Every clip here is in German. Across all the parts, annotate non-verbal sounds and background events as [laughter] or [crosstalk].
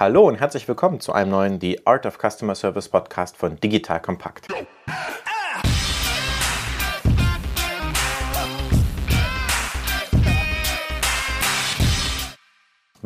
Hallo und herzlich willkommen zu einem neuen The Art of Customer Service Podcast von Digital Compact.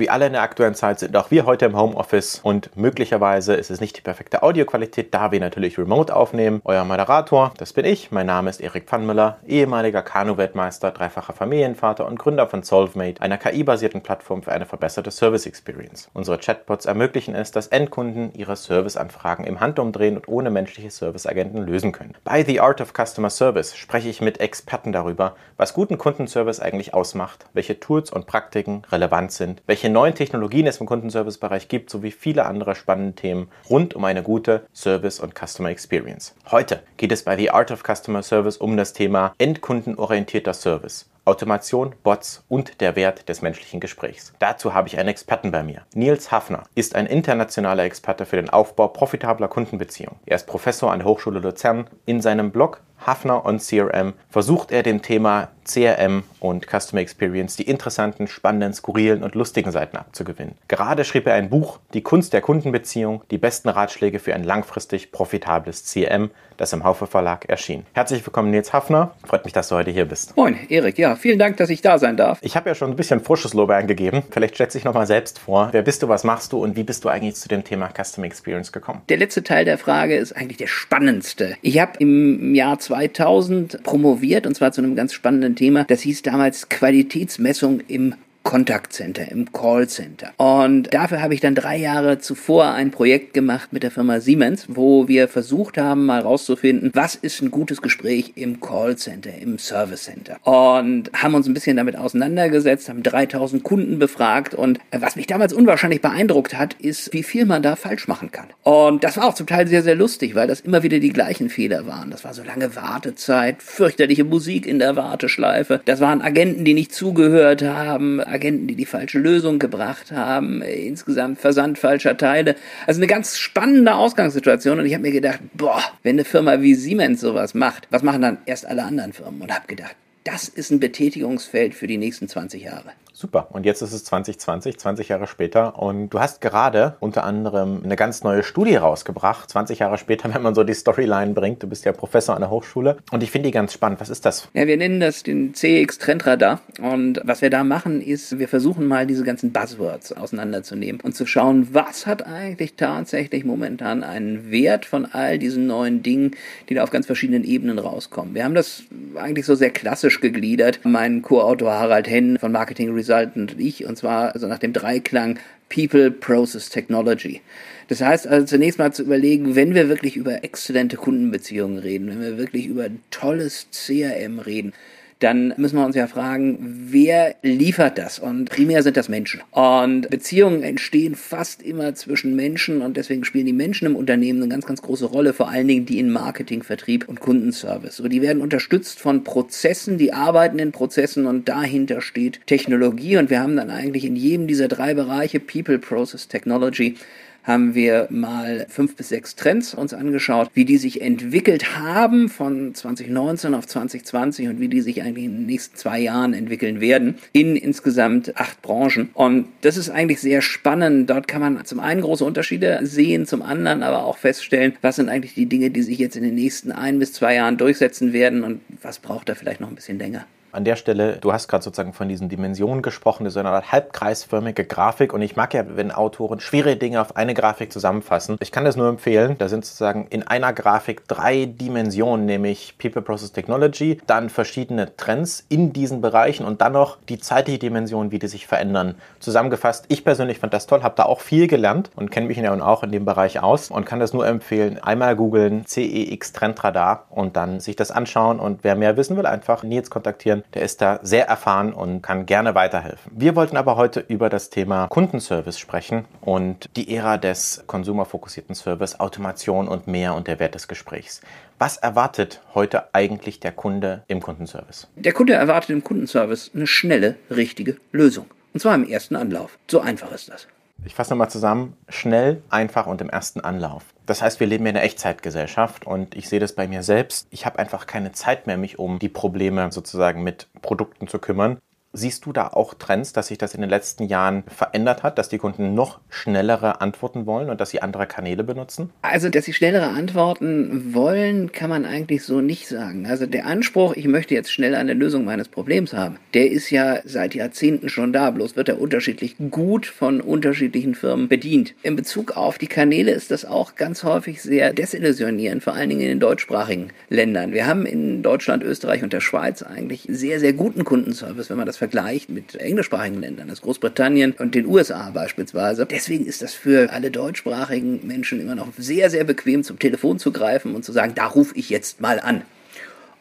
Wie alle in der aktuellen Zeit sind auch wir heute im Homeoffice und möglicherweise ist es nicht die perfekte Audioqualität, da wir natürlich remote aufnehmen. Euer Moderator, das bin ich. Mein Name ist Erik Pfannmüller, ehemaliger Kanu-Weltmeister, dreifacher Familienvater und Gründer von Solvemate, einer KI-basierten Plattform für eine verbesserte Service Experience. Unsere Chatbots ermöglichen es, dass Endkunden ihre Serviceanfragen im Handumdrehen und ohne menschliche Serviceagenten lösen können. Bei The Art of Customer Service spreche ich mit Experten darüber, was guten Kundenservice eigentlich ausmacht, welche Tools und Praktiken relevant sind, welche neuen Technologien es im Kundenservice-Bereich gibt, sowie viele andere spannende Themen rund um eine gute Service- und Customer Experience. Heute geht es bei The Art of Customer Service um das Thema endkundenorientierter Service. Automation, Bots und der Wert des menschlichen Gesprächs. Dazu habe ich einen Experten bei mir. Nils Hafner ist ein internationaler Experte für den Aufbau profitabler Kundenbeziehungen. Er ist Professor an der Hochschule Luzern. In seinem Blog Hafner on CRM versucht er dem Thema CRM und Customer Experience die interessanten, spannenden, skurrilen und lustigen Seiten abzugewinnen. Gerade schrieb er ein Buch, Die Kunst der Kundenbeziehung, die besten Ratschläge für ein langfristig profitables CRM, das im Haufe Verlag erschien. Herzlich willkommen, Nils Hafner. Freut mich, dass du heute hier bist. Moin, Erik. Ja, vielen Dank, dass ich da sein darf. Ich habe ja schon ein bisschen frisches Lob eingegeben. Vielleicht du dich nochmal selbst vor. Wer bist du, was machst du und wie bist du eigentlich zu dem Thema Customer Experience gekommen? Der letzte Teil der Frage ist eigentlich der spannendste. Ich habe im Jahr 2000 promoviert und zwar zu einem ganz spannenden Thema. Das hieß damals Qualitätsmessung im Kontaktcenter, im Callcenter. Und dafür habe ich dann drei Jahre zuvor ein Projekt gemacht mit der Firma Siemens, wo wir versucht haben, mal rauszufinden, was ist ein gutes Gespräch im Callcenter, im Service Center. Und haben uns ein bisschen damit auseinandergesetzt, haben 3000 Kunden befragt und was mich damals unwahrscheinlich beeindruckt hat, ist, wie viel man da falsch machen kann. Und das war auch zum Teil sehr, sehr lustig, weil das immer wieder die gleichen Fehler waren. Das war so lange Wartezeit, fürchterliche Musik in der Warteschleife. Das waren Agenten, die nicht zugehört haben, Agenten, die die falsche Lösung gebracht haben, insgesamt Versand falscher Teile. Also eine ganz spannende Ausgangssituation und ich habe mir gedacht, boah, wenn eine Firma wie Siemens sowas macht, was machen dann erst alle anderen Firmen? Und habe gedacht, das ist ein Betätigungsfeld für die nächsten 20 Jahre. Super. Und jetzt ist es 2020, 20 Jahre später. Und du hast gerade unter anderem eine ganz neue Studie rausgebracht. 20 Jahre später, [laughs] wenn man so die Storyline bringt. Du bist ja Professor an der Hochschule. Und ich finde die ganz spannend. Was ist das? Ja, wir nennen das den CX Trendradar. Und was wir da machen, ist, wir versuchen mal diese ganzen Buzzwords auseinanderzunehmen und zu schauen, was hat eigentlich tatsächlich momentan einen Wert von all diesen neuen Dingen, die da auf ganz verschiedenen Ebenen rauskommen. Wir haben das eigentlich so sehr klassisch gegliedert. Mein Co-Autor Harald Henn von Marketing Research Consultant und ich, und zwar also nach dem Dreiklang People, Process, Technology. Das heißt also zunächst mal zu überlegen, wenn wir wirklich über exzellente Kundenbeziehungen reden, wenn wir wirklich über tolles CRM reden, dann müssen wir uns ja fragen, wer liefert das? Und primär sind das Menschen. Und Beziehungen entstehen fast immer zwischen Menschen und deswegen spielen die Menschen im Unternehmen eine ganz, ganz große Rolle, vor allen Dingen die in Marketing, Vertrieb und Kundenservice. Und die werden unterstützt von Prozessen, die arbeiten in Prozessen und dahinter steht Technologie. Und wir haben dann eigentlich in jedem dieser drei Bereiche People, Process, Technology haben wir mal fünf bis sechs Trends uns angeschaut, wie die sich entwickelt haben von 2019 auf 2020 und wie die sich eigentlich in den nächsten zwei Jahren entwickeln werden in insgesamt acht Branchen. Und das ist eigentlich sehr spannend. Dort kann man zum einen große Unterschiede sehen, zum anderen aber auch feststellen, was sind eigentlich die Dinge, die sich jetzt in den nächsten ein bis zwei Jahren durchsetzen werden und was braucht da vielleicht noch ein bisschen länger. An der Stelle, du hast gerade sozusagen von diesen Dimensionen gesprochen, so eine Art halbkreisförmige Grafik. Und ich mag ja, wenn Autoren schwere Dinge auf eine Grafik zusammenfassen. Ich kann das nur empfehlen. Da sind sozusagen in einer Grafik drei Dimensionen, nämlich People Process Technology, dann verschiedene Trends in diesen Bereichen und dann noch die zeitliche Dimension, wie die sich verändern. Zusammengefasst, ich persönlich fand das toll, habe da auch viel gelernt und kenne mich ja auch in dem Bereich aus und kann das nur empfehlen. Einmal googeln CEX Trendradar und dann sich das anschauen und wer mehr wissen will, einfach Nils kontaktieren der ist da sehr erfahren und kann gerne weiterhelfen. Wir wollten aber heute über das Thema Kundenservice sprechen und die Ära des konsumerfokussierten Service, Automation und mehr und der Wert des Gesprächs. Was erwartet heute eigentlich der Kunde im Kundenservice? Der Kunde erwartet im Kundenservice eine schnelle, richtige Lösung. Und zwar im ersten Anlauf. So einfach ist das. Ich fasse nochmal zusammen. Schnell, einfach und im ersten Anlauf. Das heißt, wir leben in einer Echtzeitgesellschaft und ich sehe das bei mir selbst. Ich habe einfach keine Zeit mehr, mich um die Probleme sozusagen mit Produkten zu kümmern. Siehst du da auch Trends, dass sich das in den letzten Jahren verändert hat, dass die Kunden noch schnellere Antworten wollen und dass sie andere Kanäle benutzen? Also, dass sie schnellere Antworten wollen, kann man eigentlich so nicht sagen. Also der Anspruch, ich möchte jetzt schnell eine Lösung meines Problems haben, der ist ja seit Jahrzehnten schon da, bloß wird er unterschiedlich gut von unterschiedlichen Firmen bedient. In Bezug auf die Kanäle ist das auch ganz häufig sehr desillusionierend, vor allen Dingen in den deutschsprachigen Ländern. Wir haben in Deutschland, Österreich und der Schweiz eigentlich sehr, sehr guten Kundenservice, wenn man das vergleicht mit englischsprachigen Ländern, das Großbritannien und den USA beispielsweise. Deswegen ist das für alle deutschsprachigen Menschen immer noch sehr, sehr bequem, zum Telefon zu greifen und zu sagen, da rufe ich jetzt mal an.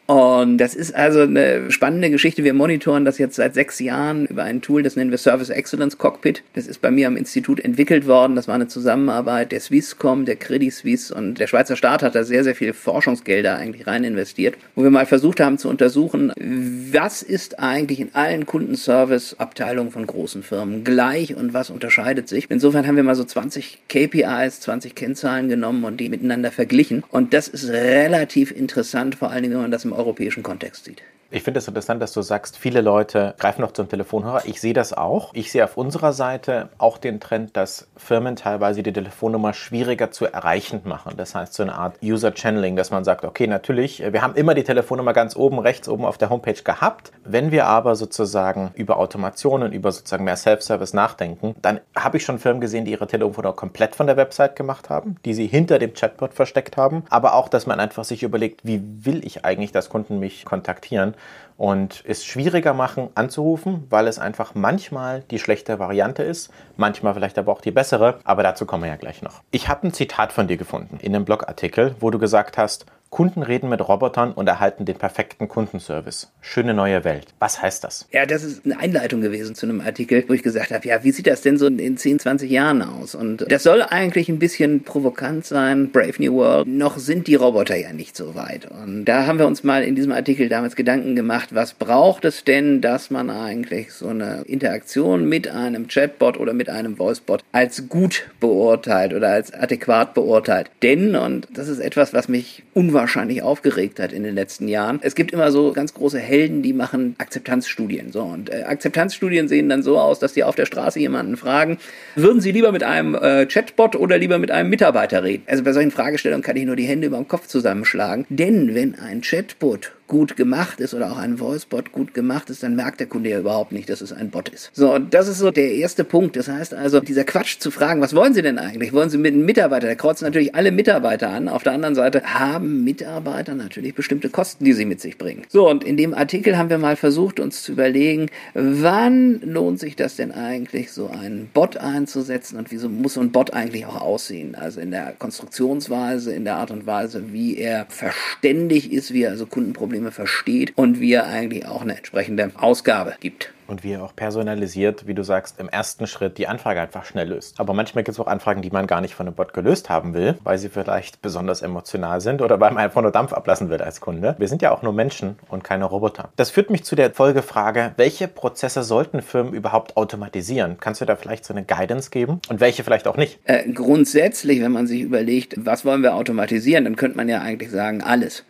Und das ist also eine spannende Geschichte. Wir monitoren das jetzt seit sechs Jahren über ein Tool, das nennen wir Service Excellence Cockpit. Das ist bei mir am Institut entwickelt worden. Das war eine Zusammenarbeit der Swisscom, der Credit Suisse und der Schweizer Staat hat da sehr, sehr viele Forschungsgelder eigentlich rein investiert, wo wir mal versucht haben zu untersuchen, was ist eigentlich in allen Kundenservice-Abteilungen von großen Firmen gleich und was unterscheidet sich. Insofern haben wir mal so 20 KPIs, 20 Kennzahlen genommen und die miteinander verglichen. Und das ist relativ interessant, vor allen Dingen, wenn man das im europäischen Kontext sieht. Ich finde es interessant, dass du sagst, viele Leute greifen noch zum Telefonhörer. Ich sehe das auch. Ich sehe auf unserer Seite auch den Trend, dass Firmen teilweise die Telefonnummer schwieriger zu erreichen machen. Das heißt, so eine Art User Channeling, dass man sagt, okay, natürlich, wir haben immer die Telefonnummer ganz oben rechts oben auf der Homepage gehabt. Wenn wir aber sozusagen über Automation und über sozusagen mehr Self-Service nachdenken, dann habe ich schon Firmen gesehen, die ihre Telefonnummer komplett von der Website gemacht haben, die sie hinter dem Chatbot versteckt haben, aber auch, dass man einfach sich überlegt, wie will ich eigentlich, dass Kunden mich kontaktieren? Und es schwieriger machen anzurufen, weil es einfach manchmal die schlechte Variante ist, manchmal vielleicht aber auch die bessere, aber dazu kommen wir ja gleich noch. Ich habe ein Zitat von dir gefunden in einem Blogartikel, wo du gesagt hast, Kunden reden mit Robotern und erhalten den perfekten Kundenservice. Schöne neue Welt. Was heißt das? Ja, das ist eine Einleitung gewesen zu einem Artikel, wo ich gesagt habe, ja, wie sieht das denn so in 10, 20 Jahren aus? Und das soll eigentlich ein bisschen provokant sein, Brave New World. Noch sind die Roboter ja nicht so weit. Und da haben wir uns mal in diesem Artikel damals Gedanken gemacht, was braucht es denn, dass man eigentlich so eine Interaktion mit einem Chatbot oder mit einem Voicebot als gut beurteilt oder als adäquat beurteilt. Denn, und das ist etwas, was mich unwahrscheinlich unwahrscheinlich aufgeregt hat in den letzten Jahren. Es gibt immer so ganz große Helden, die machen Akzeptanzstudien. So und äh, Akzeptanzstudien sehen dann so aus, dass die auf der Straße jemanden fragen: Würden Sie lieber mit einem äh, Chatbot oder lieber mit einem Mitarbeiter reden? Also bei solchen Fragestellungen kann ich nur die Hände über dem Kopf zusammenschlagen, denn wenn ein Chatbot gut gemacht ist oder auch ein Voicebot gut gemacht ist, dann merkt der Kunde ja überhaupt nicht, dass es ein Bot ist. So, und das ist so der erste Punkt. Das heißt also, dieser Quatsch zu fragen, was wollen Sie denn eigentlich? Wollen Sie mit einem Mitarbeiter? Da kreuzen natürlich alle Mitarbeiter an. Auf der anderen Seite haben Mitarbeiter natürlich bestimmte Kosten, die sie mit sich bringen. So, und in dem Artikel haben wir mal versucht, uns zu überlegen, wann lohnt sich das denn eigentlich, so einen Bot einzusetzen und wieso muss so ein Bot eigentlich auch aussehen? Also in der Konstruktionsweise, in der Art und Weise, wie er verständig ist, wie er also Kundenprobleme Probleme versteht und wie er eigentlich auch eine entsprechende Ausgabe gibt und wie er auch personalisiert, wie du sagst, im ersten Schritt die Anfrage einfach schnell löst. Aber manchmal gibt es auch Anfragen, die man gar nicht von einem Bot gelöst haben will, weil sie vielleicht besonders emotional sind oder weil man einfach nur Dampf ablassen will als Kunde. Wir sind ja auch nur Menschen und keine Roboter. Das führt mich zu der Folgefrage, welche Prozesse sollten Firmen überhaupt automatisieren? Kannst du da vielleicht so eine Guidance geben und welche vielleicht auch nicht? Äh, grundsätzlich, wenn man sich überlegt, was wollen wir automatisieren, dann könnte man ja eigentlich sagen, alles.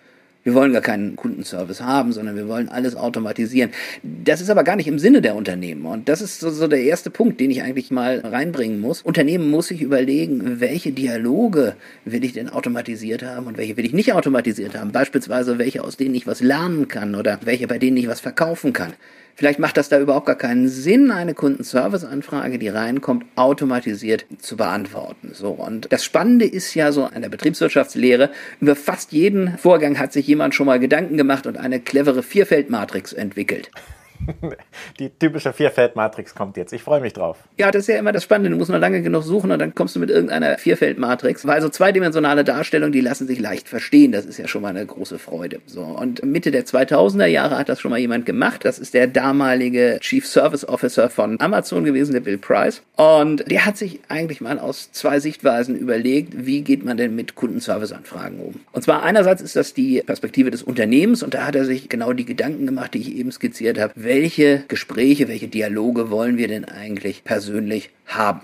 Wir wollen gar keinen Kundenservice haben, sondern wir wollen alles automatisieren. Das ist aber gar nicht im Sinne der Unternehmen. Und das ist so, so der erste Punkt, den ich eigentlich mal reinbringen muss. Unternehmen muss sich überlegen, welche Dialoge will ich denn automatisiert haben und welche will ich nicht automatisiert haben. Beispielsweise welche, aus denen ich was lernen kann oder welche, bei denen ich was verkaufen kann. Vielleicht macht das da überhaupt gar keinen Sinn, eine Kundenservice-Anfrage, die reinkommt, automatisiert zu beantworten. So. Und das Spannende ist ja so an der Betriebswirtschaftslehre, über fast jeden Vorgang hat sich jemand schon mal Gedanken gemacht und eine clevere Vierfeldmatrix entwickelt. [laughs] Die typische Vierfeldmatrix kommt jetzt. Ich freue mich drauf. Ja, das ist ja immer das Spannende. Du musst nur lange genug suchen und dann kommst du mit irgendeiner Vierfeldmatrix. Weil so zweidimensionale Darstellungen, die lassen sich leicht verstehen. Das ist ja schon mal eine große Freude. So. Und Mitte der 2000er Jahre hat das schon mal jemand gemacht. Das ist der damalige Chief Service Officer von Amazon gewesen, der Bill Price. Und der hat sich eigentlich mal aus zwei Sichtweisen überlegt, wie geht man denn mit Kundenservice-Anfragen um. Und zwar einerseits ist das die Perspektive des Unternehmens und da hat er sich genau die Gedanken gemacht, die ich eben skizziert habe welche Gespräche, welche Dialoge wollen wir denn eigentlich persönlich haben?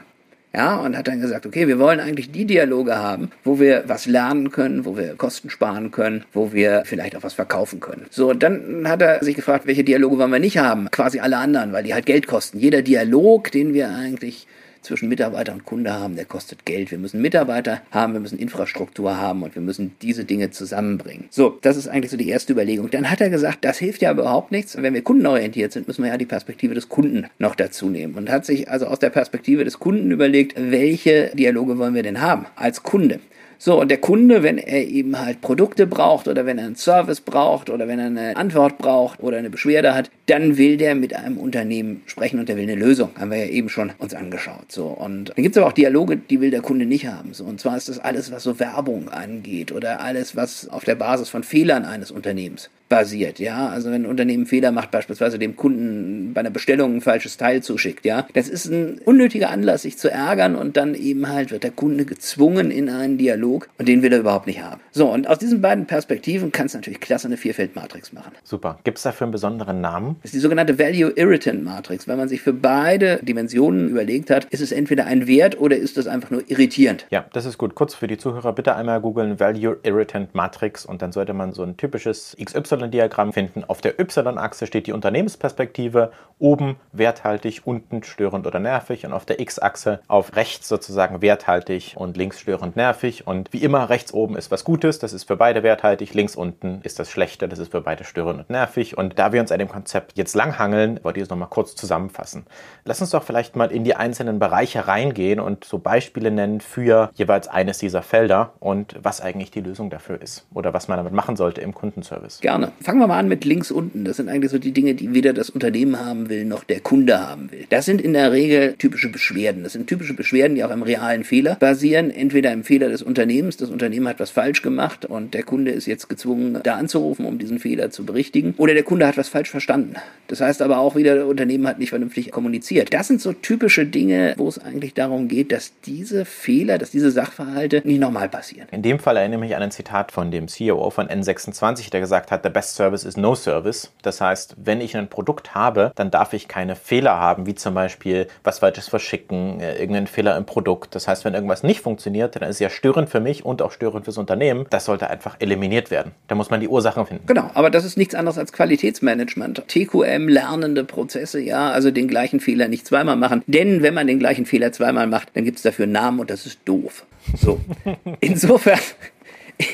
Ja, und hat dann gesagt, okay, wir wollen eigentlich die Dialoge haben, wo wir was lernen können, wo wir Kosten sparen können, wo wir vielleicht auch was verkaufen können. So, dann hat er sich gefragt, welche Dialoge wollen wir nicht haben? Quasi alle anderen, weil die halt Geld kosten. Jeder Dialog, den wir eigentlich zwischen Mitarbeiter und Kunde haben, der kostet Geld. Wir müssen Mitarbeiter haben, wir müssen Infrastruktur haben und wir müssen diese Dinge zusammenbringen. So, das ist eigentlich so die erste Überlegung. Dann hat er gesagt, das hilft ja überhaupt nichts. Wenn wir kundenorientiert sind, müssen wir ja die Perspektive des Kunden noch dazu nehmen. Und hat sich also aus der Perspektive des Kunden überlegt, welche Dialoge wollen wir denn haben als Kunde? So, und der Kunde, wenn er eben halt Produkte braucht oder wenn er einen Service braucht oder wenn er eine Antwort braucht oder eine Beschwerde hat, dann will der mit einem Unternehmen sprechen und der will eine Lösung. Haben wir ja eben schon uns angeschaut. So, und dann gibt es aber auch Dialoge, die will der Kunde nicht haben. So, und zwar ist das alles, was so Werbung angeht oder alles, was auf der Basis von Fehlern eines Unternehmens basiert, ja. Also wenn ein Unternehmen Fehler macht, beispielsweise dem Kunden bei einer Bestellung ein falsches Teil zuschickt, ja. Das ist ein unnötiger Anlass, sich zu ärgern und dann eben halt wird der Kunde gezwungen in einen Dialog und den will er überhaupt nicht haben. So, und aus diesen beiden Perspektiven kannst du natürlich klasse eine Vierfeldmatrix machen. Super. Gibt es dafür einen besonderen Namen? Das ist die sogenannte Value Irritant Matrix. Wenn man sich für beide Dimensionen überlegt hat, ist es entweder ein Wert oder ist es einfach nur irritierend. Ja, das ist gut. Kurz für die Zuhörer bitte einmal googeln Value Irritant Matrix und dann sollte man so ein typisches XY Y-Diagramm finden. Auf der Y-Achse steht die Unternehmensperspektive, oben werthaltig, unten störend oder nervig und auf der X-Achse auf rechts sozusagen werthaltig und links störend nervig. Und wie immer, rechts oben ist was Gutes, das ist für beide werthaltig, links unten ist das Schlechte, das ist für beide störend und nervig. Und da wir uns an dem Konzept jetzt langhangeln, wollte ich es nochmal kurz zusammenfassen. Lass uns doch vielleicht mal in die einzelnen Bereiche reingehen und so Beispiele nennen für jeweils eines dieser Felder und was eigentlich die Lösung dafür ist oder was man damit machen sollte im Kundenservice. Gerne. Fangen wir mal an mit links unten. Das sind eigentlich so die Dinge, die weder das Unternehmen haben will, noch der Kunde haben will. Das sind in der Regel typische Beschwerden. Das sind typische Beschwerden, die auf einem realen Fehler basieren. Entweder im Fehler des Unternehmens, das Unternehmen hat was falsch gemacht und der Kunde ist jetzt gezwungen, da anzurufen, um diesen Fehler zu berichtigen. Oder der Kunde hat was falsch verstanden. Das heißt aber auch wieder, das Unternehmen hat nicht vernünftig kommuniziert. Das sind so typische Dinge, wo es eigentlich darum geht, dass diese Fehler, dass diese Sachverhalte nicht nochmal passieren. In dem Fall erinnere ich mich an ein Zitat von dem CEO von N26, der gesagt hat, the best service is no service. Das heißt, wenn ich ein Produkt habe, dann darf ich keine Fehler haben, wie zum Beispiel was Falsches verschicken, äh, irgendeinen Fehler im Produkt. Das heißt, wenn irgendwas nicht funktioniert, dann ist es ja störend für mich und auch störend fürs Unternehmen. Das sollte einfach eliminiert werden. Da muss man die Ursachen finden. Genau, aber das ist nichts anderes als Qualitätsmanagement. TQM, lernende Prozesse, ja, also den gleichen Fehler nicht zweimal machen. Denn wenn man den gleichen Fehler zweimal macht, dann gibt es dafür einen Namen und das ist doof. So. [laughs] Insofern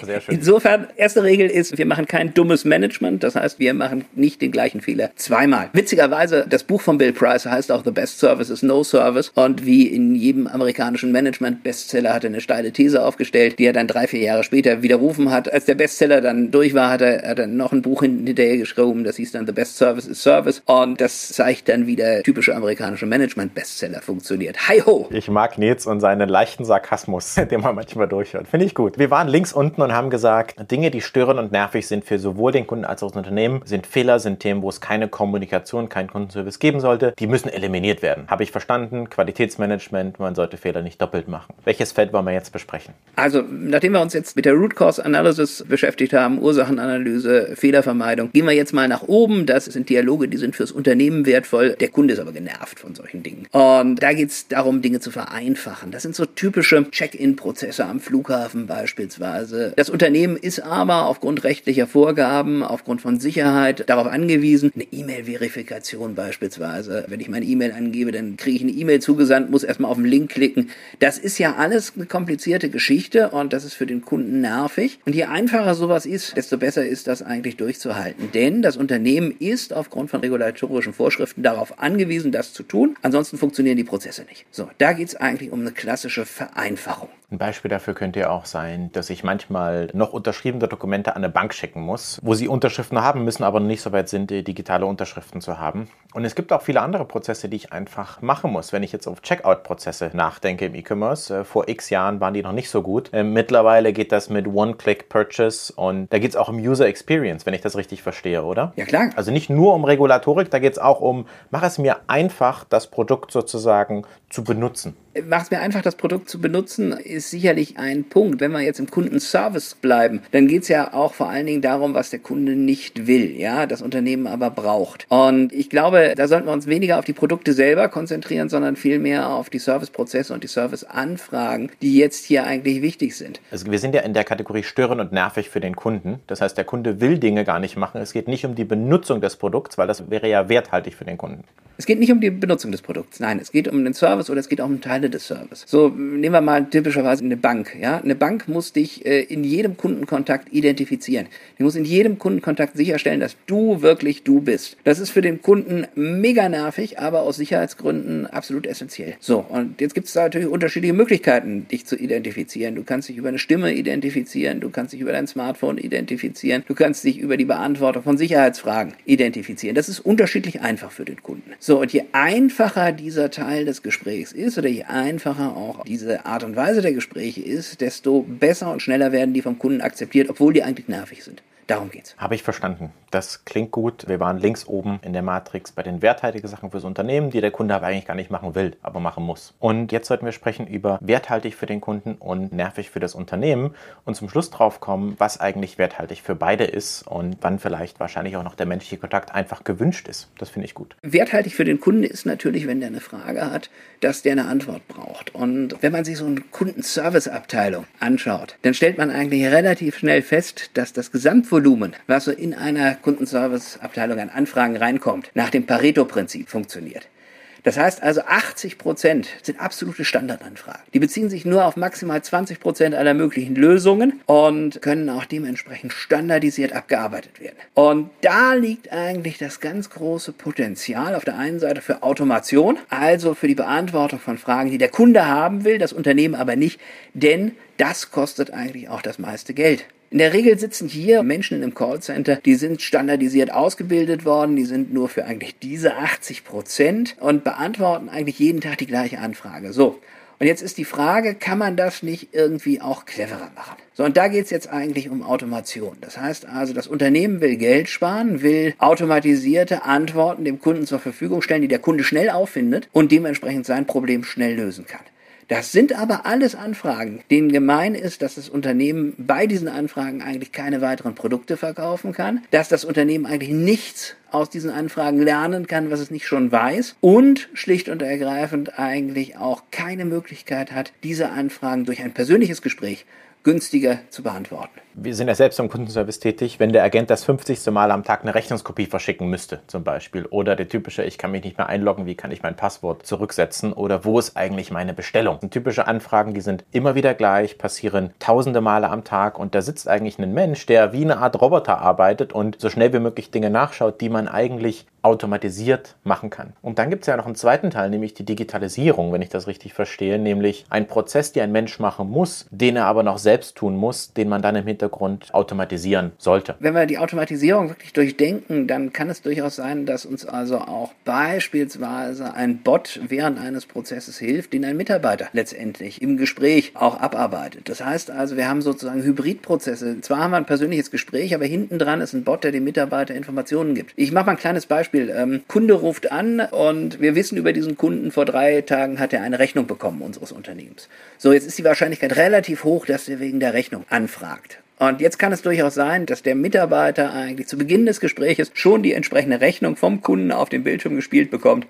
sehr schön. Insofern, erste Regel ist, wir machen kein dummes Management. Das heißt, wir machen nicht den gleichen Fehler zweimal. Witzigerweise, das Buch von Bill Price heißt auch The Best Service is No Service. Und wie in jedem amerikanischen Management-Bestseller hat er eine steile These aufgestellt, die er dann drei, vier Jahre später widerrufen hat. Als der Bestseller dann durch war, hat er, hat er noch ein Buch hinterher geschrieben, das hieß dann The Best Service is Service. Und das zeigt dann, wie der typische amerikanische Management-Bestseller funktioniert. Hi ho! Ich mag Nils und seinen leichten Sarkasmus, [laughs] den man manchmal durchhört. Finde ich gut. Wir waren links unten Kunden und haben gesagt, Dinge, die störend und nervig sind für sowohl den Kunden als auch das Unternehmen, sind Fehler, sind Themen, wo es keine Kommunikation, keinen Kundenservice geben sollte. Die müssen eliminiert werden. Habe ich verstanden? Qualitätsmanagement, man sollte Fehler nicht doppelt machen. Welches Feld wollen wir jetzt besprechen? Also, nachdem wir uns jetzt mit der Root Cause Analysis beschäftigt haben, Ursachenanalyse, Fehlervermeidung, gehen wir jetzt mal nach oben. Das sind Dialoge, die sind fürs Unternehmen wertvoll. Der Kunde ist aber genervt von solchen Dingen. Und da geht es darum, Dinge zu vereinfachen. Das sind so typische Check-in-Prozesse am Flughafen beispielsweise das Unternehmen ist aber aufgrund rechtlicher Vorgaben, aufgrund von Sicherheit darauf angewiesen, eine E-Mail-Verifikation beispielsweise. Wenn ich meine E-Mail angebe, dann kriege ich eine E-Mail zugesandt, muss erstmal auf den Link klicken. Das ist ja alles eine komplizierte Geschichte und das ist für den Kunden nervig. Und je einfacher sowas ist, desto besser ist das eigentlich durchzuhalten. Denn das Unternehmen ist aufgrund von regulatorischen Vorschriften darauf angewiesen, das zu tun. Ansonsten funktionieren die Prozesse nicht. So, da geht es eigentlich um eine klassische Vereinfachung. Ein Beispiel dafür könnte ja auch sein, dass ich manchmal noch unterschriebene Dokumente an eine Bank schicken muss, wo sie Unterschriften haben müssen, aber nicht so weit sind, digitale Unterschriften zu haben. Und es gibt auch viele andere Prozesse, die ich einfach machen muss. Wenn ich jetzt auf Checkout-Prozesse nachdenke im E-Commerce, äh, vor x Jahren waren die noch nicht so gut. Ähm, mittlerweile geht das mit One-Click-Purchase und da geht es auch um User Experience, wenn ich das richtig verstehe, oder? Ja, klar. Also nicht nur um Regulatorik, da geht es auch um, mach es mir einfach, das Produkt sozusagen zu benutzen. Macht es mir einfach, das Produkt zu benutzen, ist sicherlich ein Punkt. Wenn wir jetzt im Kundenservice bleiben, dann geht es ja auch vor allen Dingen darum, was der Kunde nicht will, ja, das Unternehmen aber braucht. Und ich glaube, da sollten wir uns weniger auf die Produkte selber konzentrieren, sondern vielmehr auf die Serviceprozesse und die Serviceanfragen, die jetzt hier eigentlich wichtig sind. Also wir sind ja in der Kategorie störend und nervig für den Kunden. Das heißt, der Kunde will Dinge gar nicht machen. Es geht nicht um die Benutzung des Produkts, weil das wäre ja werthaltig für den Kunden. Es geht nicht um die Benutzung des Produkts, nein, es geht um den Service oder es geht auch um Teile des Service. So, nehmen wir mal typischerweise eine Bank. Ja? Eine Bank muss dich äh, in jedem Kundenkontakt identifizieren. Die muss in jedem Kundenkontakt sicherstellen, dass du wirklich du bist. Das ist für den Kunden mega nervig, aber aus Sicherheitsgründen absolut essentiell. So, und jetzt gibt es natürlich unterschiedliche Möglichkeiten, dich zu identifizieren. Du kannst dich über eine Stimme identifizieren, du kannst dich über dein Smartphone identifizieren, du kannst dich über die Beantwortung von Sicherheitsfragen identifizieren. Das ist unterschiedlich einfach für den Kunden. So, und je einfacher dieser Teil des Gesprächs ist oder je einfacher auch diese Art und Weise der Gespräche ist, desto besser und schneller werden die vom Kunden akzeptiert, obwohl die eigentlich nervig sind. Darum geht's. Habe ich verstanden. Das klingt gut. Wir waren links oben in der Matrix bei den werthaltigen Sachen fürs Unternehmen, die der Kunde aber eigentlich gar nicht machen will, aber machen muss. Und jetzt sollten wir sprechen über werthaltig für den Kunden und nervig für das Unternehmen und zum Schluss drauf kommen, was eigentlich werthaltig für beide ist und wann vielleicht wahrscheinlich auch noch der menschliche Kontakt einfach gewünscht ist. Das finde ich gut. Werthaltig für den Kunden ist natürlich, wenn der eine Frage hat, dass der eine Antwort braucht. Und wenn man sich so eine Kundenservice-Abteilung anschaut, dann stellt man eigentlich relativ schnell fest, dass das Gesamtvolumen Volumen, was so in einer Kundenservice-Abteilung an Anfragen reinkommt, nach dem Pareto-Prinzip funktioniert. Das heißt also 80 Prozent sind absolute Standardanfragen. Die beziehen sich nur auf maximal 20 Prozent aller möglichen Lösungen und können auch dementsprechend standardisiert abgearbeitet werden. Und da liegt eigentlich das ganz große Potenzial auf der einen Seite für Automation, also für die Beantwortung von Fragen, die der Kunde haben will, das Unternehmen aber nicht, denn das kostet eigentlich auch das meiste Geld. In der Regel sitzen hier Menschen im Callcenter, die sind standardisiert ausgebildet worden, die sind nur für eigentlich diese 80 Prozent und beantworten eigentlich jeden Tag die gleiche Anfrage. So. Und jetzt ist die Frage, kann man das nicht irgendwie auch cleverer machen? So, und da geht es jetzt eigentlich um Automation. Das heißt also, das Unternehmen will Geld sparen, will automatisierte Antworten dem Kunden zur Verfügung stellen, die der Kunde schnell auffindet und dementsprechend sein Problem schnell lösen kann. Das sind aber alles Anfragen, denen gemein ist, dass das Unternehmen bei diesen Anfragen eigentlich keine weiteren Produkte verkaufen kann, dass das Unternehmen eigentlich nichts aus diesen Anfragen lernen kann, was es nicht schon weiß und schlicht und ergreifend eigentlich auch keine Möglichkeit hat, diese Anfragen durch ein persönliches Gespräch günstiger zu beantworten. Wir sind ja selbst im Kundenservice tätig, wenn der Agent das 50. Mal am Tag eine Rechnungskopie verschicken müsste, zum Beispiel. Oder der typische, ich kann mich nicht mehr einloggen, wie kann ich mein Passwort zurücksetzen? Oder wo ist eigentlich meine Bestellung? Das sind typische Anfragen, die sind immer wieder gleich, passieren tausende Male am Tag und da sitzt eigentlich ein Mensch, der wie eine Art Roboter arbeitet und so schnell wie möglich Dinge nachschaut, die man eigentlich automatisiert machen kann. Und dann gibt es ja noch einen zweiten Teil, nämlich die Digitalisierung, wenn ich das richtig verstehe, nämlich ein Prozess, den ein Mensch machen muss, den er aber noch selbst tun muss, den man dann im Hintergrund automatisieren sollte. Wenn wir die Automatisierung wirklich durchdenken, dann kann es durchaus sein, dass uns also auch beispielsweise ein Bot während eines Prozesses hilft, den ein Mitarbeiter letztendlich im Gespräch auch abarbeitet. Das heißt also, wir haben sozusagen Hybridprozesse. Zwar haben wir ein persönliches Gespräch, aber hinten dran ist ein Bot, der dem Mitarbeiter Informationen gibt. Ich mache mal ein kleines Beispiel Beispiel, ähm, Kunde ruft an und wir wissen über diesen Kunden, vor drei Tagen hat er eine Rechnung bekommen unseres Unternehmens. So, jetzt ist die Wahrscheinlichkeit relativ hoch, dass er wegen der Rechnung anfragt. Und jetzt kann es durchaus sein, dass der Mitarbeiter eigentlich zu Beginn des Gespräches schon die entsprechende Rechnung vom Kunden auf dem Bildschirm gespielt bekommt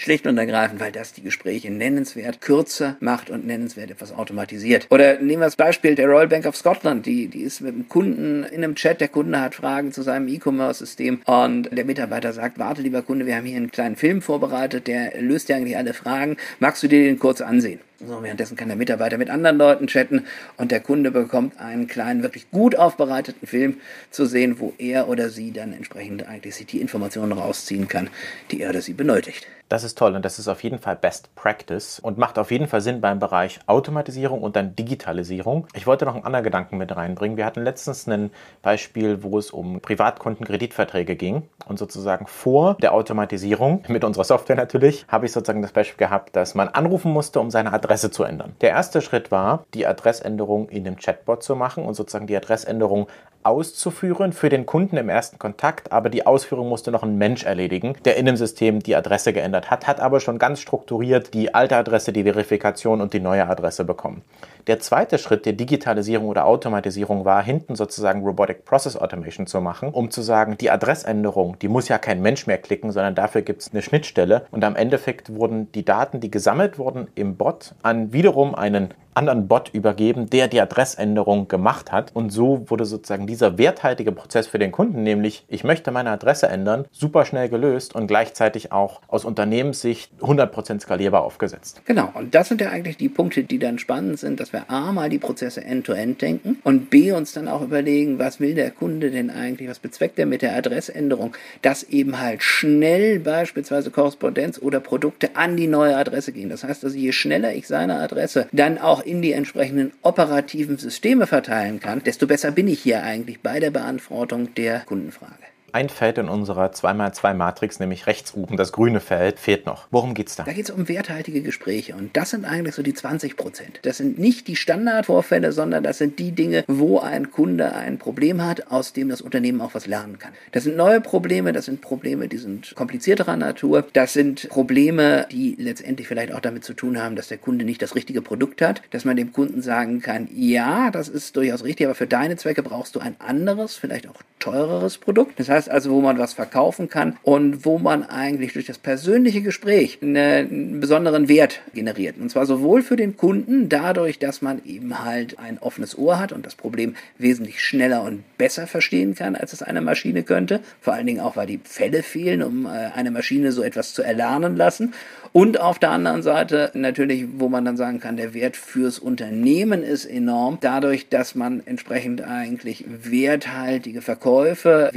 Schlicht und ergreifend, weil das die Gespräche nennenswert kürzer macht und nennenswert etwas automatisiert. Oder nehmen wir das Beispiel der Royal Bank of Scotland, die, die ist mit dem Kunden in einem Chat, der Kunde hat Fragen zu seinem E-Commerce-System und der Mitarbeiter sagt, warte lieber Kunde, wir haben hier einen kleinen Film vorbereitet, der löst dir eigentlich alle Fragen, magst du dir den kurz ansehen? So, währenddessen kann der Mitarbeiter mit anderen Leuten chatten und der Kunde bekommt einen kleinen, wirklich gut aufbereiteten Film zu sehen, wo er oder sie dann entsprechend eigentlich die Informationen rausziehen kann, die er oder sie benötigt. Das ist toll und das ist auf jeden Fall Best Practice und macht auf jeden Fall Sinn beim Bereich Automatisierung und dann Digitalisierung. Ich wollte noch einen anderen Gedanken mit reinbringen. Wir hatten letztens ein Beispiel, wo es um Privatkundenkreditverträge ging und sozusagen vor der Automatisierung, [laughs] mit unserer Software natürlich, habe ich sozusagen das Beispiel gehabt, dass man anrufen musste, um seine Adresse zu ändern. Der erste Schritt war, die Adressänderung in dem Chatbot zu machen und sozusagen die Adressänderung auszuführen für den Kunden im ersten Kontakt, aber die Ausführung musste noch ein Mensch erledigen, der in dem System die Adresse geändert hat, hat aber schon ganz strukturiert die alte Adresse, die Verifikation und die neue Adresse bekommen. Der zweite Schritt der Digitalisierung oder Automatisierung war, hinten sozusagen Robotic Process Automation zu machen, um zu sagen, die Adressänderung, die muss ja kein Mensch mehr klicken, sondern dafür gibt es eine Schnittstelle. Und am Endeffekt wurden die Daten, die gesammelt wurden im Bot, an wiederum einen anderen Bot übergeben, der die Adressänderung gemacht hat. Und so wurde sozusagen dieser werthaltige Prozess für den Kunden, nämlich ich möchte meine Adresse ändern, super schnell gelöst und gleichzeitig auch aus Unternehmenssicht 100% skalierbar aufgesetzt. Genau, und das sind ja eigentlich die Punkte, die dann spannend sind, dass wir A mal die Prozesse end-to-end -end denken und B uns dann auch überlegen, was will der Kunde denn eigentlich, was bezweckt er mit der Adressänderung, dass eben halt schnell beispielsweise Korrespondenz oder Produkte an die neue Adresse gehen. Das heißt also, je schneller ich seine Adresse dann auch in die entsprechenden operativen Systeme verteilen kann, desto besser bin ich hier eigentlich bei der Beantwortung der Kundenfrage. Ein Feld in unserer 2x2-Matrix, nämlich rechts oben, das grüne Feld, fehlt noch. Worum geht es da? Da geht es um werthaltige Gespräche und das sind eigentlich so die 20 Prozent. Das sind nicht die Standardvorfälle, sondern das sind die Dinge, wo ein Kunde ein Problem hat, aus dem das Unternehmen auch was lernen kann. Das sind neue Probleme, das sind Probleme, die sind komplizierterer Natur. Das sind Probleme, die letztendlich vielleicht auch damit zu tun haben, dass der Kunde nicht das richtige Produkt hat, dass man dem Kunden sagen kann, ja, das ist durchaus richtig, aber für deine Zwecke brauchst du ein anderes, vielleicht auch teureres Produkt. Das heißt, heißt also, wo man was verkaufen kann und wo man eigentlich durch das persönliche Gespräch einen besonderen Wert generiert. Und zwar sowohl für den Kunden, dadurch, dass man eben halt ein offenes Ohr hat und das Problem wesentlich schneller und besser verstehen kann, als es eine Maschine könnte. Vor allen Dingen auch, weil die Fälle fehlen, um äh, eine Maschine so etwas zu erlernen lassen. Und auf der anderen Seite natürlich, wo man dann sagen kann, der Wert fürs Unternehmen ist enorm, dadurch, dass man entsprechend eigentlich werthaltige Verkäufe,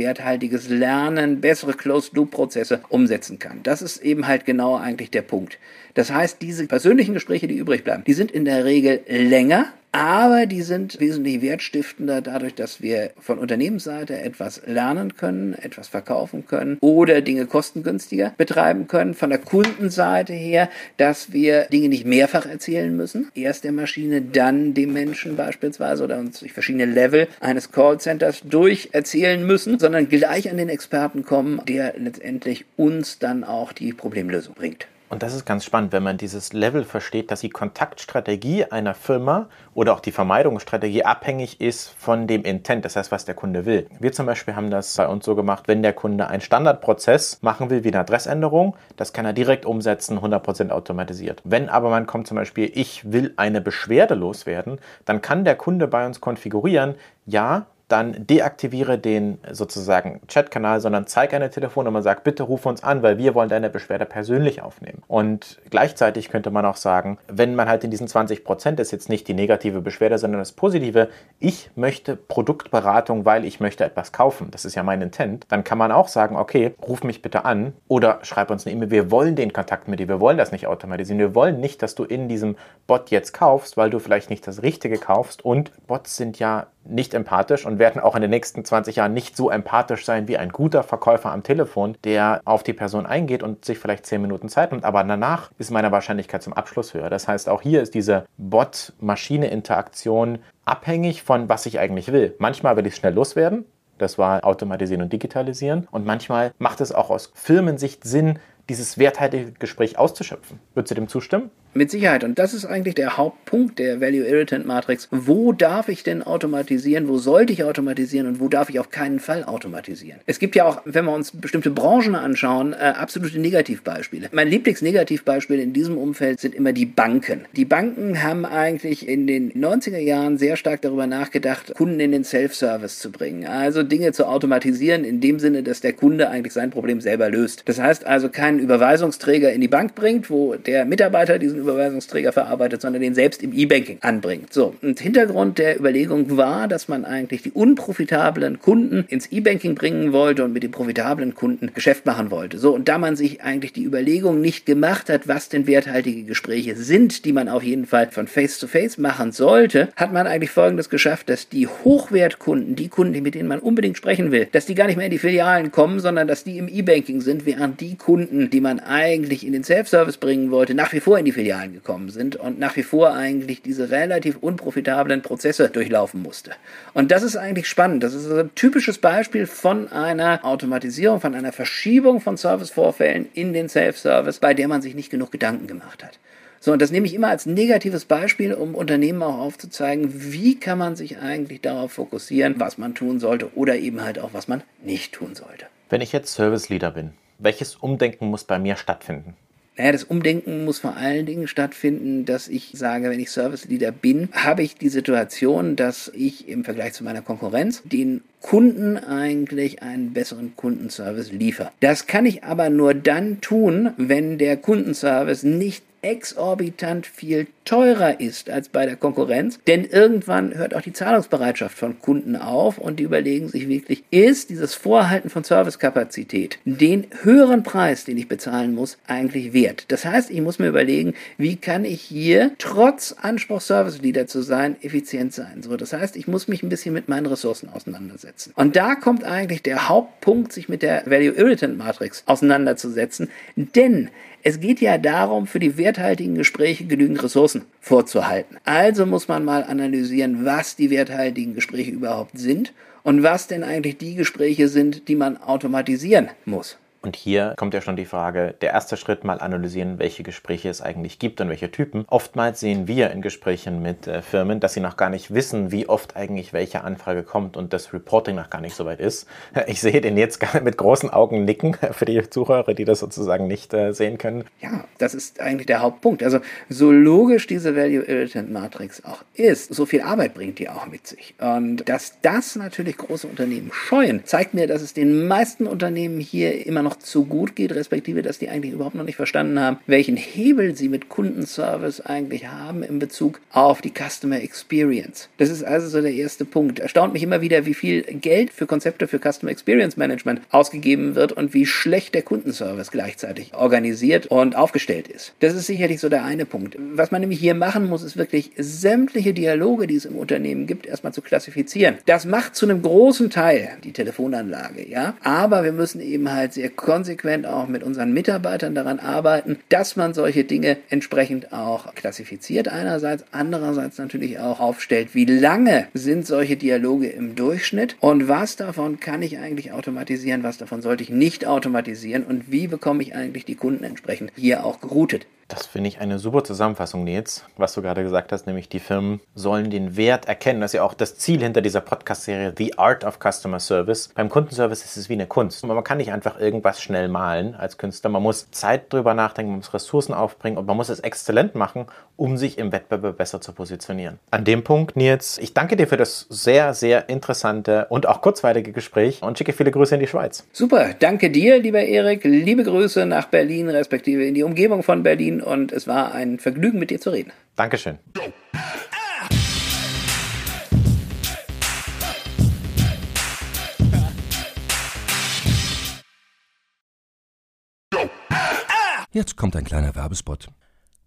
werthaltiges Lernen, bessere Closed-Loop-Prozesse umsetzen kann. Das ist eben halt genau eigentlich der Punkt. Das heißt, diese persönlichen Gespräche, die übrig bleiben, die sind in der Regel länger, aber die sind wesentlich wertstiftender dadurch, dass wir von Unternehmensseite etwas lernen können, etwas verkaufen können oder Dinge kostengünstiger betreiben können. Von der Kundenseite her, dass wir Dinge nicht mehrfach erzählen müssen. Erst der Maschine, dann dem Menschen beispielsweise oder uns durch verschiedene Level eines Callcenters durch erzählen müssen, sondern gleich an den Experten kommen, der letztendlich uns dann auch die Problemlösung bringt. Und das ist ganz spannend, wenn man dieses Level versteht, dass die Kontaktstrategie einer Firma oder auch die Vermeidungsstrategie abhängig ist von dem Intent, das heißt, was der Kunde will. Wir zum Beispiel haben das bei uns so gemacht, wenn der Kunde einen Standardprozess machen will, wie eine Adressänderung, das kann er direkt umsetzen, 100% automatisiert. Wenn aber man kommt zum Beispiel, ich will eine Beschwerde loswerden, dann kann der Kunde bei uns konfigurieren, ja, dann deaktiviere den sozusagen Chatkanal, sondern zeige eine Telefonnummer, und sag, bitte ruf uns an, weil wir wollen deine Beschwerde persönlich aufnehmen. Und gleichzeitig könnte man auch sagen, wenn man halt in diesen 20 Prozent ist jetzt nicht die negative Beschwerde, sondern das Positive, ich möchte Produktberatung, weil ich möchte etwas kaufen. Das ist ja mein Intent. Dann kann man auch sagen, okay, ruf mich bitte an oder schreib uns eine E-Mail. Wir wollen den Kontakt mit dir. Wir wollen das nicht automatisieren. Wir wollen nicht, dass du in diesem Bot jetzt kaufst, weil du vielleicht nicht das Richtige kaufst. Und Bots sind ja nicht empathisch und werden auch in den nächsten 20 Jahren nicht so empathisch sein wie ein guter Verkäufer am Telefon, der auf die Person eingeht und sich vielleicht 10 Minuten Zeit nimmt, aber danach ist meine Wahrscheinlichkeit zum Abschluss höher. Das heißt, auch hier ist diese Bot-Maschine-Interaktion abhängig von, was ich eigentlich will. Manchmal will ich schnell loswerden, das war automatisieren und digitalisieren. Und manchmal macht es auch aus Firmensicht Sinn, dieses werthaltige Gespräch auszuschöpfen. Würdest du dem zustimmen? Mit Sicherheit. Und das ist eigentlich der Hauptpunkt der Value Irritant Matrix. Wo darf ich denn automatisieren? Wo sollte ich automatisieren? Und wo darf ich auf keinen Fall automatisieren? Es gibt ja auch, wenn wir uns bestimmte Branchen anschauen, äh, absolute Negativbeispiele. Mein Lieblingsnegativbeispiel in diesem Umfeld sind immer die Banken. Die Banken haben eigentlich in den 90er Jahren sehr stark darüber nachgedacht, Kunden in den Self-Service zu bringen. Also Dinge zu automatisieren in dem Sinne, dass der Kunde eigentlich sein Problem selber löst. Das heißt also keinen Überweisungsträger in die Bank bringt, wo der Mitarbeiter diesen Überweisungsträger verarbeitet, sondern den selbst im E-Banking anbringt. So, und Hintergrund der Überlegung war, dass man eigentlich die unprofitablen Kunden ins E-Banking bringen wollte und mit den profitablen Kunden Geschäft machen wollte. So, und da man sich eigentlich die Überlegung nicht gemacht hat, was denn werthaltige Gespräche sind, die man auf jeden Fall von Face to Face machen sollte, hat man eigentlich Folgendes geschafft, dass die Hochwertkunden, die Kunden, mit denen man unbedingt sprechen will, dass die gar nicht mehr in die Filialen kommen, sondern dass die im E-Banking sind, während die Kunden, die man eigentlich in den Self-Service bringen wollte, nach wie vor in die Filialen Filialen gekommen sind und nach wie vor eigentlich diese relativ unprofitablen Prozesse durchlaufen musste. Und das ist eigentlich spannend. Das ist ein typisches Beispiel von einer Automatisierung, von einer Verschiebung von Servicevorfällen in den Self-Service, bei der man sich nicht genug Gedanken gemacht hat. So, und das nehme ich immer als negatives Beispiel, um Unternehmen auch aufzuzeigen, wie kann man sich eigentlich darauf fokussieren, was man tun sollte oder eben halt auch, was man nicht tun sollte. Wenn ich jetzt Service Leader bin, welches Umdenken muss bei mir stattfinden? Naja, das Umdenken muss vor allen Dingen stattfinden, dass ich sage, wenn ich Service Leader bin, habe ich die Situation, dass ich im Vergleich zu meiner Konkurrenz den Kunden eigentlich einen besseren Kundenservice liefere. Das kann ich aber nur dann tun, wenn der Kundenservice nicht exorbitant viel teurer ist als bei der Konkurrenz. Denn irgendwann hört auch die Zahlungsbereitschaft von Kunden auf und die überlegen sich wirklich, ist dieses Vorhalten von Servicekapazität den höheren Preis, den ich bezahlen muss, eigentlich wert? Das heißt, ich muss mir überlegen, wie kann ich hier trotz Anspruch Service Leader zu sein, effizient sein? So, das heißt, ich muss mich ein bisschen mit meinen Ressourcen auseinandersetzen. Und da kommt eigentlich der Hauptpunkt, sich mit der Value Irritant Matrix auseinanderzusetzen, denn es geht ja darum, für die werthaltigen Gespräche genügend Ressourcen vorzuhalten. Also muss man mal analysieren, was die werthaltigen Gespräche überhaupt sind und was denn eigentlich die Gespräche sind, die man automatisieren muss. Und hier kommt ja schon die Frage, der erste Schritt mal analysieren, welche Gespräche es eigentlich gibt und welche Typen. Oftmals sehen wir in Gesprächen mit äh, Firmen, dass sie noch gar nicht wissen, wie oft eigentlich welche Anfrage kommt und das Reporting noch gar nicht so weit ist. [laughs] Ich sehe den jetzt mit großen Augen nicken [laughs] für die Zuhörer, die das sozusagen nicht äh, sehen können. Ja, das ist eigentlich der Hauptpunkt. Also so logisch diese Value Irritant Matrix auch ist, so viel Arbeit bringt die auch mit sich. Und dass das natürlich große Unternehmen scheuen, zeigt mir, dass es den meisten Unternehmen hier immer noch noch zu gut geht, respektive, dass die eigentlich überhaupt noch nicht verstanden haben, welchen Hebel sie mit Kundenservice eigentlich haben in Bezug auf die Customer Experience. Das ist also so der erste Punkt. Erstaunt mich immer wieder, wie viel Geld für Konzepte für Customer Experience Management ausgegeben wird und wie schlecht der Kundenservice gleichzeitig organisiert und aufgestellt ist. Das ist sicherlich so der eine Punkt. Was man nämlich hier machen muss, ist wirklich sämtliche Dialoge, die es im Unternehmen gibt, erstmal zu klassifizieren. Das macht zu einem großen Teil die Telefonanlage, ja. Aber wir müssen eben halt sehr konsequent auch mit unseren Mitarbeitern daran arbeiten, dass man solche Dinge entsprechend auch klassifiziert einerseits, andererseits natürlich auch aufstellt, wie lange sind solche Dialoge im Durchschnitt und was davon kann ich eigentlich automatisieren, was davon sollte ich nicht automatisieren und wie bekomme ich eigentlich die Kunden entsprechend hier auch geroutet. Das finde ich eine super Zusammenfassung, Nils, was du gerade gesagt hast, nämlich die Firmen sollen den Wert erkennen. Das ist ja auch das Ziel hinter dieser Podcast-Serie The Art of Customer Service. Beim Kundenservice ist es wie eine Kunst. Man kann nicht einfach irgendwas schnell malen als Künstler. Man muss Zeit drüber nachdenken, man muss Ressourcen aufbringen und man muss es exzellent machen, um sich im Wettbewerb besser zu positionieren. An dem Punkt, Nils, ich danke dir für das sehr, sehr interessante und auch kurzweilige Gespräch und schicke viele Grüße in die Schweiz. Super, danke dir, lieber Erik. Liebe Grüße nach Berlin, respektive in die Umgebung von Berlin und es war ein Vergnügen, mit dir zu reden. Dankeschön. Jetzt kommt ein kleiner Werbespot.